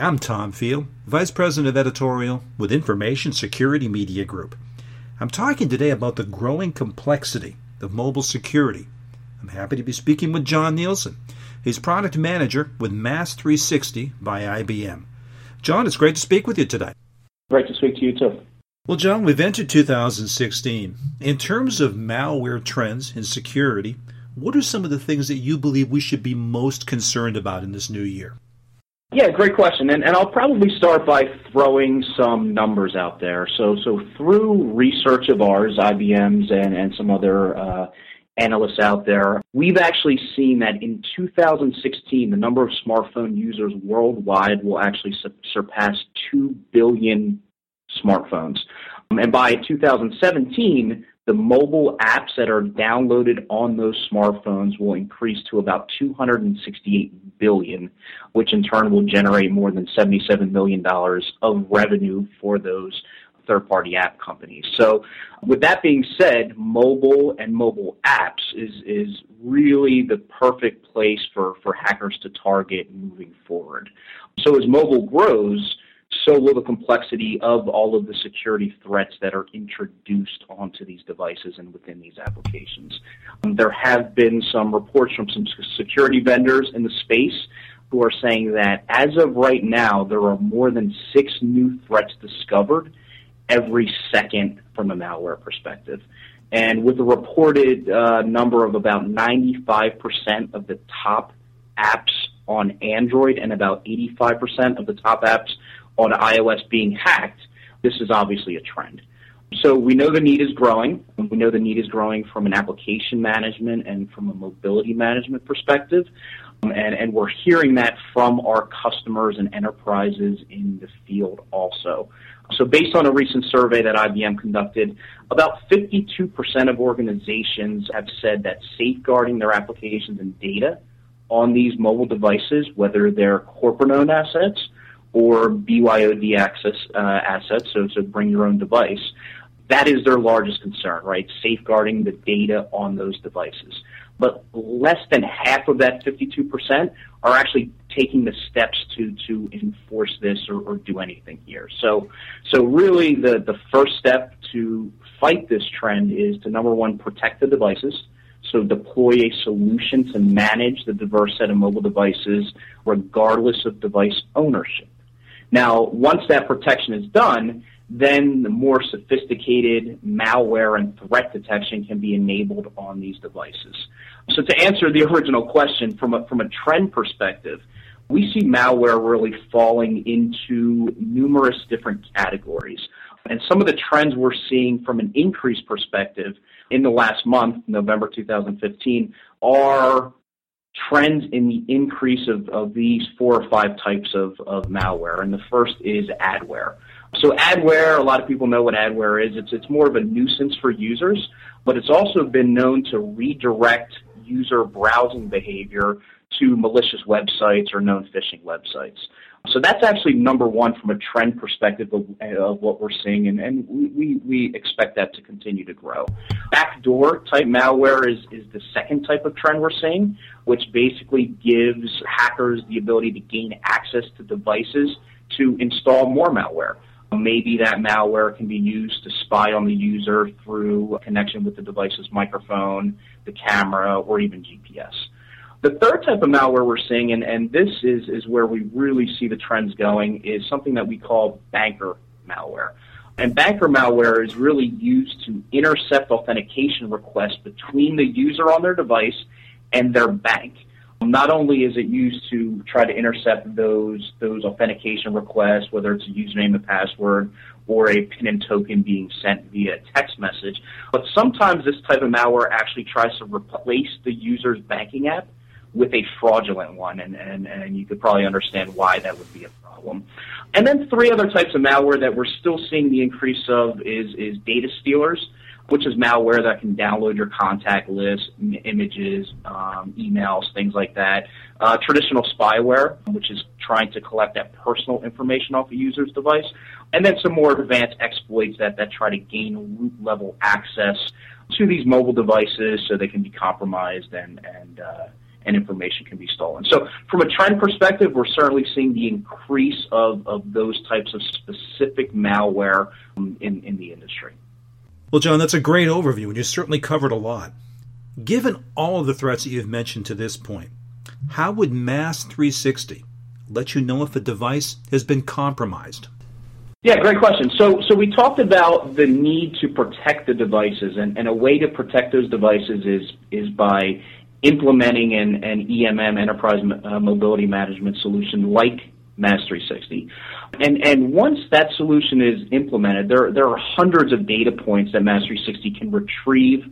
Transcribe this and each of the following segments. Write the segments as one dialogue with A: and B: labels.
A: I'm Tom Field, Vice President of Editorial with Information Security Media Group. I'm talking today about the growing complexity of mobile security. I'm happy to be speaking with John Nielsen. He's product manager with MaaS360 by IBM. John, it's great to speak with you today.
B: Great to speak to you too.
A: Well, John, we've entered 2016. In terms of malware trends in security, what are some of the things that you believe we should be most concerned about in this new year?
B: Yeah, great question. And, and I'll probably start by throwing some numbers out there. So, so through research of ours, IBM's and, and some other uh, analysts out there, we've actually seen that in 2016, the number of smartphone users worldwide will actually su- surpass 2 billion smartphones. Um, and by 2017, the mobile apps that are downloaded on those smartphones will increase to about 268 billion, which in turn will generate more than 77 million dollars of revenue for those third-party app companies. So, with that being said, mobile and mobile apps is is really the perfect place for for hackers to target moving forward. So, as mobile grows, so the complexity of all of the security threats that are introduced onto these devices and within these applications. Um, there have been some reports from some security vendors in the space who are saying that as of right now, there are more than six new threats discovered every second from a malware perspective. And with a reported uh, number of about 95% of the top apps on Android and about 85% of the top apps on iOS being hacked, this is obviously a trend. So we know the need is growing. We know the need is growing from an application management and from a mobility management perspective. Um, and, and we're hearing that from our customers and enterprises in the field also. So based on a recent survey that IBM conducted, about 52% of organizations have said that safeguarding their applications and data on these mobile devices, whether they're corporate-owned assets or BYOD access uh, assets, so so bring your own device. That is their largest concern, right? Safeguarding the data on those devices. But less than half of that 52% are actually taking the steps to to enforce this or, or do anything here. So so really the the first step to fight this trend is to number one protect the devices. So deploy a solution to manage the diverse set of mobile devices regardless of device ownership. Now, once that protection is done, then the more sophisticated malware and threat detection can be enabled on these devices. So to answer the original question, from a, from a trend perspective, we see malware really falling into numerous different categories. And some of the trends we're seeing from an increase perspective in the last month, November 2015, are trends in the increase of, of these four or five types of, of malware. And the first is adware. So adware, a lot of people know what adware is. It's, it's more of a nuisance for users, but it's also been known to redirect user browsing behavior to malicious websites or known phishing websites. So that's actually number one from a trend perspective of, of what we're seeing, and, and we, we expect that to continue to grow. Backdoor type malware is, is the second type of trend we're seeing, which basically gives hackers the ability to gain access to devices to install more malware. Maybe that malware can be used to spy on the user through a connection with the device's microphone, the camera, or even GPS. The third type of malware we're seeing, and, and this is, is where we really see the trends going, is something that we call banker malware. And banker malware is really used to intercept authentication requests between the user on their device and their bank. Not only is it used to try to intercept those those authentication requests, whether it's a username and password or a PIN and token being sent via text message, but sometimes this type of malware actually tries to replace the user's banking app with a fraudulent one, and, and, and you could probably understand why that would be a problem. And then three other types of malware that we're still seeing the increase of is, is data stealers, which is malware that can download your contact list, m- images, um, emails, things like that. Uh, traditional spyware, which is trying to collect that personal information off a user's device. And then some more advanced exploits that, that try to gain root level access to these mobile devices so they can be compromised and, and uh, and information can be stolen. So, from a trend perspective, we're certainly seeing the increase of, of those types of specific malware um, in, in the industry.
A: Well, John, that's a great overview, and you certainly covered a lot. Given all of the threats that you've mentioned to this point, how would MaaS360 let you know if a device has been compromised?
B: Yeah, great question. So, so we talked about the need to protect the devices, and, and a way to protect those devices is is by implementing an, an EMM enterprise uh, mobility management solution like MaaS360. And and once that solution is implemented, there there are hundreds of data points that MaaS360 can retrieve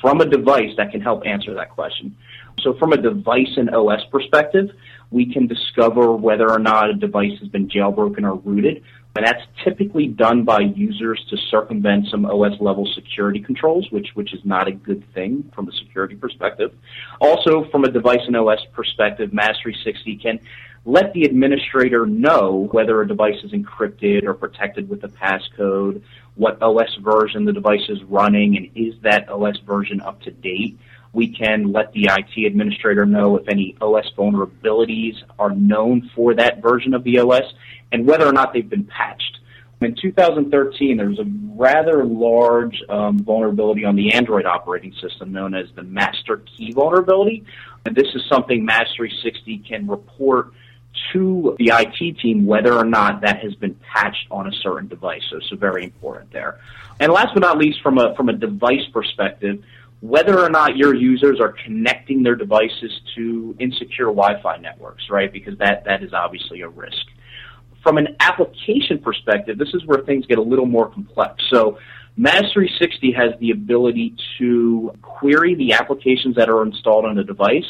B: from a device that can help answer that question. So from a device and OS perspective, we can discover whether or not a device has been jailbroken or rooted. And that's typically done by users to circumvent some OS level security controls, which, which is not a good thing from a security perspective. Also, from a device and OS perspective, MaaS360 can let the administrator know whether a device is encrypted or protected with a passcode, what OS version the device is running, and is that OS version up to date. We can let the IT administrator know if any OS vulnerabilities are known for that version of the OS and whether or not they've been patched. In 2013, there was a rather large um, vulnerability on the Android operating system known as the master key vulnerability. And this is something MaaS360 can report to the IT team whether or not that has been patched on a certain device. So, so very important there. And last but not least, from a from a device perspective, whether or not your users are connecting their devices to insecure Wi-Fi networks, right? Because that that is obviously a risk. From an application perspective, this is where things get a little more complex. So MaaS360 has the ability to query the applications that are installed on the device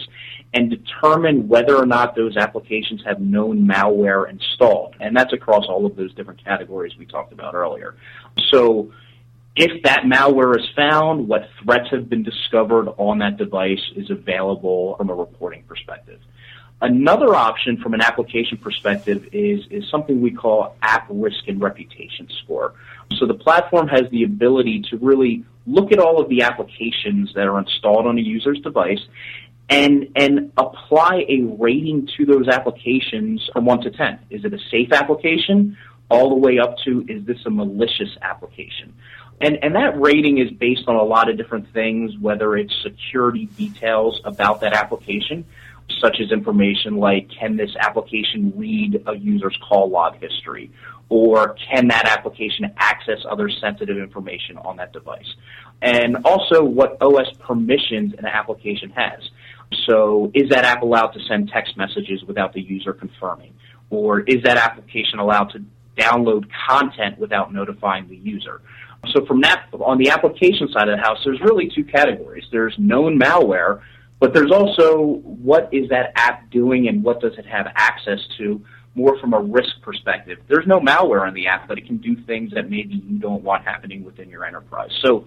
B: and determine whether or not those applications have known malware installed. And that's across all of those different categories we talked about earlier. So if that malware is found, what threats have been discovered on that device is available from a reporting perspective. Another option from an application perspective is, is something we call app risk and reputation score. So the platform has the ability to really look at all of the applications that are installed on a user's device and and apply a rating to those applications from one to ten. Is it a safe application? All the way up to is this a malicious application? And and that rating is based on a lot of different things, whether it's security details about that application, such as information like can this application read a user's call log history? Or can that application access other sensitive information on that device? And also what OS permissions an application has. So is that app allowed to send text messages without the user confirming? Or is that application allowed to download content without notifying the user? So from that, on the application side of the house, there's really two categories. There's known malware, but there's also what is that app doing and what does it have access to more from a risk perspective. There's no malware on the app, but it can do things that maybe you don't want happening within your enterprise. So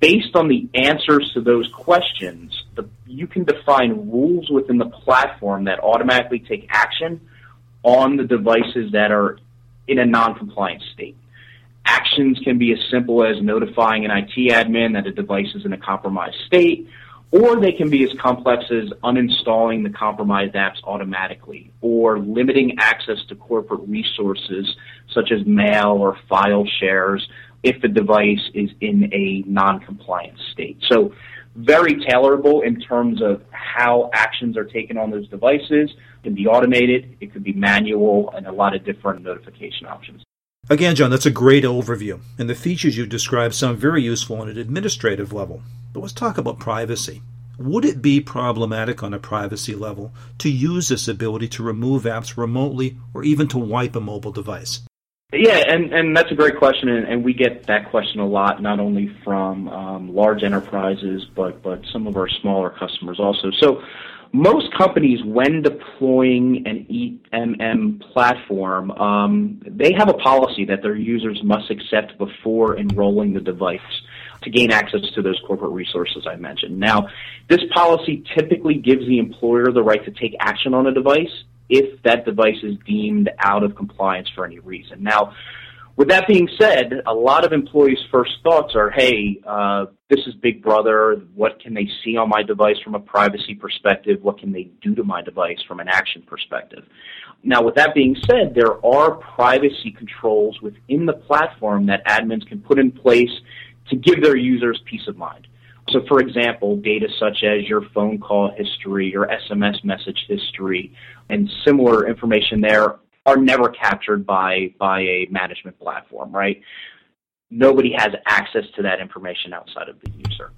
B: based on the answers to those questions, the, you can define rules within the platform that automatically take action on the devices that are in a non-compliant state. Actions can be as simple as notifying an IT admin that a device is in a compromised state, or they can be as complex as uninstalling the compromised apps automatically, or limiting access to corporate resources such as mail or file shares if the device is in a non-compliant state. So very tailorable in terms of how actions are taken on those devices. It can be automated, it could be manual, and a lot of different notification options.
A: Again, John, that's a great overview, and the features you described sound very useful on an administrative level. But let's talk about privacy. Would it be problematic on a privacy level to use this ability to remove apps remotely or even to wipe a mobile device?
B: Yeah, and, and that's a great question, and, and we get that question a lot, not only from um, large enterprises, but, but some of our smaller customers also. So most companies, when deploying an EMM platform, um, they have a policy that their users must accept before enrolling the device to gain access to those corporate resources I mentioned. Now, this policy typically gives the employer the right to take action on a device if that device is deemed out of compliance for any reason. Now, With that being said, a lot of employees' first thoughts are, hey, uh, this is Big Brother. What can they see on my device from a privacy perspective? What can they do to my device from an action perspective? Now, with that being said, there are privacy controls within the platform that admins can put in place to give their users peace of mind. So, for example, data such as your phone call history, your SMS message history, and similar information there are never captured by, by a management platform, right? Nobody has access to that information outside of the user.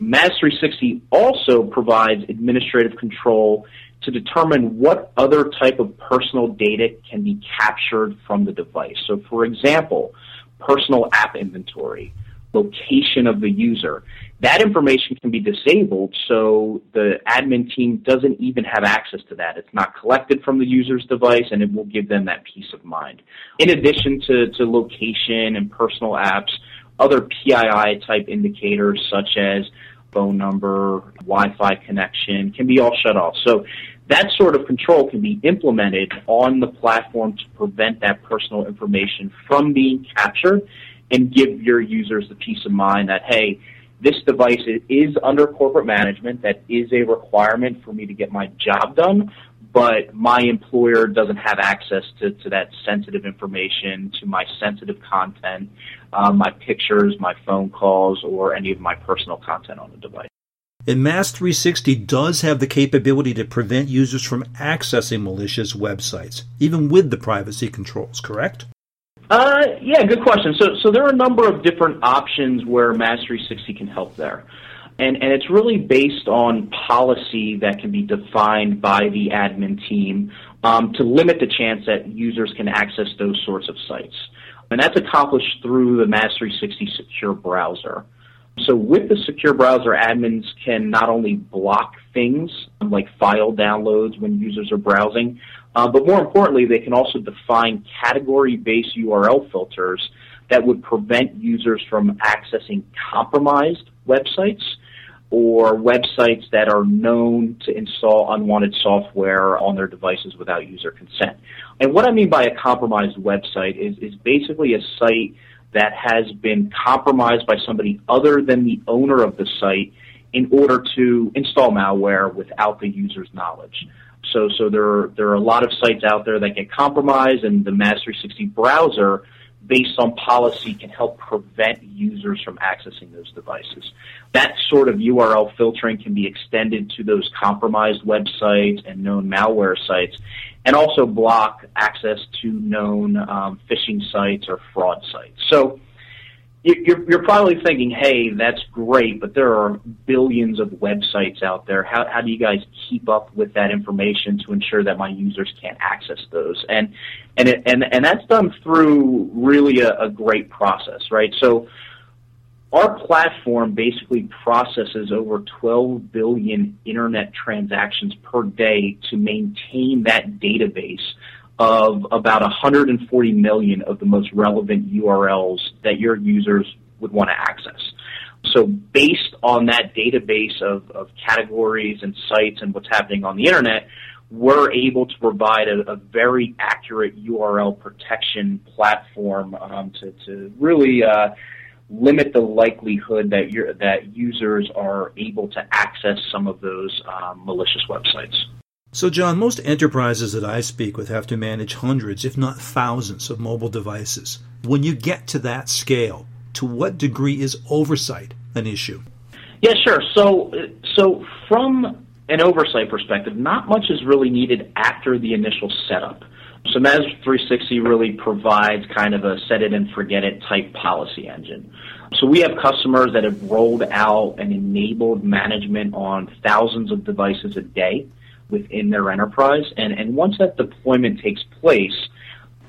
B: MaaS360 also provides administrative control to determine what other type of personal data can be captured from the device. So, for example, personal app inventory, location of the user. That information can be disabled so the admin team doesn't even have access to that. It's not collected from the user's device and it will give them that peace of mind. In addition to, to location and personal apps, other PII type indicators such as phone number, Wi-Fi connection can be all shut off. So that sort of control can be implemented on the platform to prevent that personal information from being captured and give your users the peace of mind that, hey, this device is under corporate management. That is a requirement for me to get my job done, but my employer doesn't have access to, to that sensitive information, to my sensitive content, uh, my pictures, my phone calls, or any of my personal content on the device.
A: And MaaS360 does have the capability to prevent users from accessing malicious websites, even with the privacy controls, correct?
B: Uh, yeah, good question. So, so there are a number of different options where MaaS360 can help there. And, and it's really based on policy that can be defined by the admin team um, to limit the chance that users can access those sorts of sites. And that's accomplished through the MaaS360 secure browser. So with the secure browser, admins can not only block things like file downloads when users are browsing, uh, but more importantly, they can also define category-based URL filters that would prevent users from accessing compromised websites or websites that are known to install unwanted software on their devices without user consent. And what I mean by a compromised website is, is basically a site that has been compromised by somebody other than the owner of the site in order to install malware without the user's knowledge. So, so there are, there are a lot of sites out there that get compromised, and the MaaS360 browser, based on policy, can help prevent users from accessing those devices. That sort of URL filtering can be extended to those compromised websites and known malware sites, and also block access to known um, phishing sites or fraud sites. So you're, you're probably thinking, hey, that's great, but there are billions of websites out there. How, how do you guys keep up with that information to ensure that my users can't access those? And and it, and and that's done through really a, a great process, right? So our platform basically processes over 12 billion internet transactions per day to maintain that database of about 140 million of the most relevant URLs that your users would want to access. So based on that database of, of categories and sites and what's happening on the internet, we're able to provide a, a very accurate URL protection platform um, to, to really uh, limit the likelihood that that users are able to access some of those um, malicious websites.
A: So, John, most enterprises that I speak with have to manage hundreds, if not thousands, of mobile devices. When you get to that scale, to what degree is oversight an issue?
B: Yeah, sure. So, so from an oversight perspective, not much is really needed after the initial setup. So MAS 360 really provides kind of a set it and forget it type policy engine. So we have customers that have rolled out and enabled management on thousands of devices a day within their enterprise. And, and once that deployment takes place,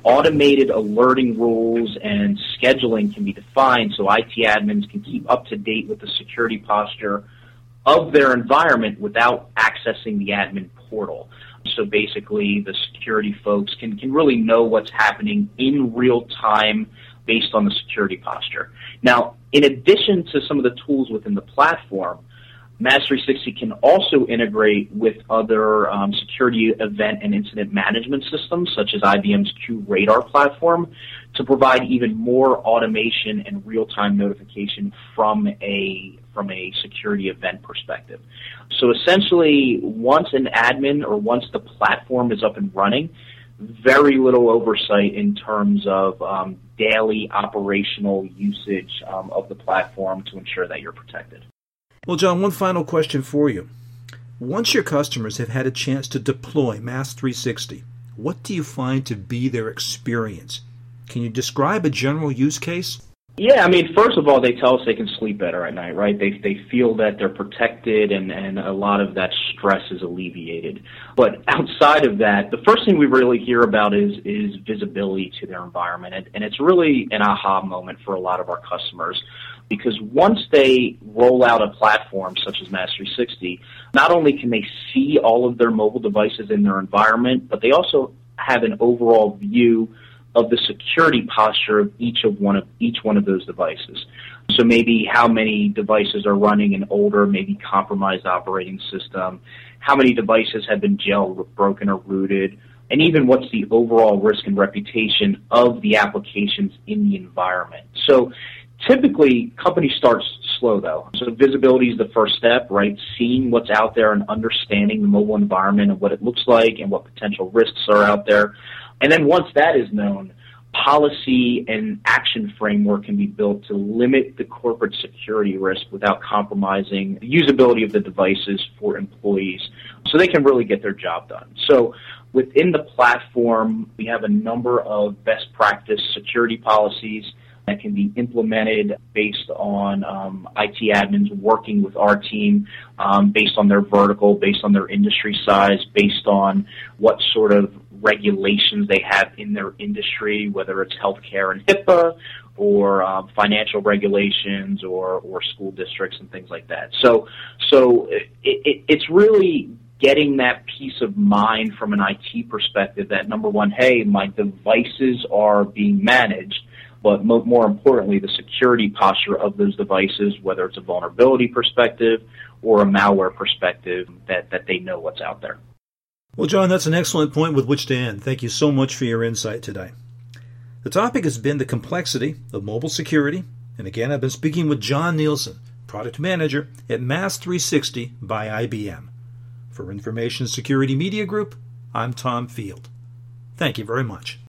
B: automated alerting rules and scheduling can be defined so IT admins can keep up to date with the security posture of their environment without accessing the admin portal. So basically, the security folks can, can really know what's happening in real time based on the security posture. Now, in addition to some of the tools within the platform, MaaS360 can also integrate with other um, security event and incident management systems, such as IBM's QRadar platform, to provide even more automation and real-time notification from a from a security event perspective. So essentially, once an admin or once the platform is up and running, very little oversight in terms of um, daily operational usage um, of the platform to ensure that you're protected.
A: Well, John, one final question for you. Once your customers have had a chance to deploy MaaS360, what do you find to be their experience? Can you describe a general use case?
B: Yeah, I mean, first of all, they tell us they can sleep better at night, right? They they feel that they're protected and and a lot of that stress is alleviated. But outside of that, the first thing we really hear about is is visibility to their environment, and, and it's really an aha moment for a lot of our customers because once they roll out a platform such as MaaS360, not only can they see all of their mobile devices in their environment, but they also have an overall view of the security posture of each of one of each one of those devices. So maybe how many devices are running an older, maybe compromised operating system, how many devices have been jailbroken or rooted, and even what's the overall risk and reputation of the applications in the environment. So Typically, companies start slow though. So visibility is the first step, right? Seeing what's out there and understanding the mobile environment and what it looks like and what potential risks are out there. And then once that is known, policy and action framework can be built to limit the corporate security risk without compromising the usability of the devices for employees so they can really get their job done. So within the platform, we have a number of best practice security policies that can be implemented based on um, IT admins working with our team, um, based on their vertical, based on their industry size, based on what sort of regulations they have in their industry, whether it's healthcare and HIPAA or um, financial regulations or, or school districts and things like that. So, so it, it, it's really getting that peace of mind from an IT perspective that number one, hey, my devices are being managed but mo- more importantly, the security posture of those devices, whether it's a vulnerability perspective or a malware perspective, that, that they know what's out there.
A: Well, John, that's an excellent point with which to end. Thank you so much for your insight today. The topic has been the complexity of mobile security, and again, I've been speaking with John Nielsen, product manager at MaaS360 by IBM. For Information Security Media Group, I'm Tom Field. Thank you very much.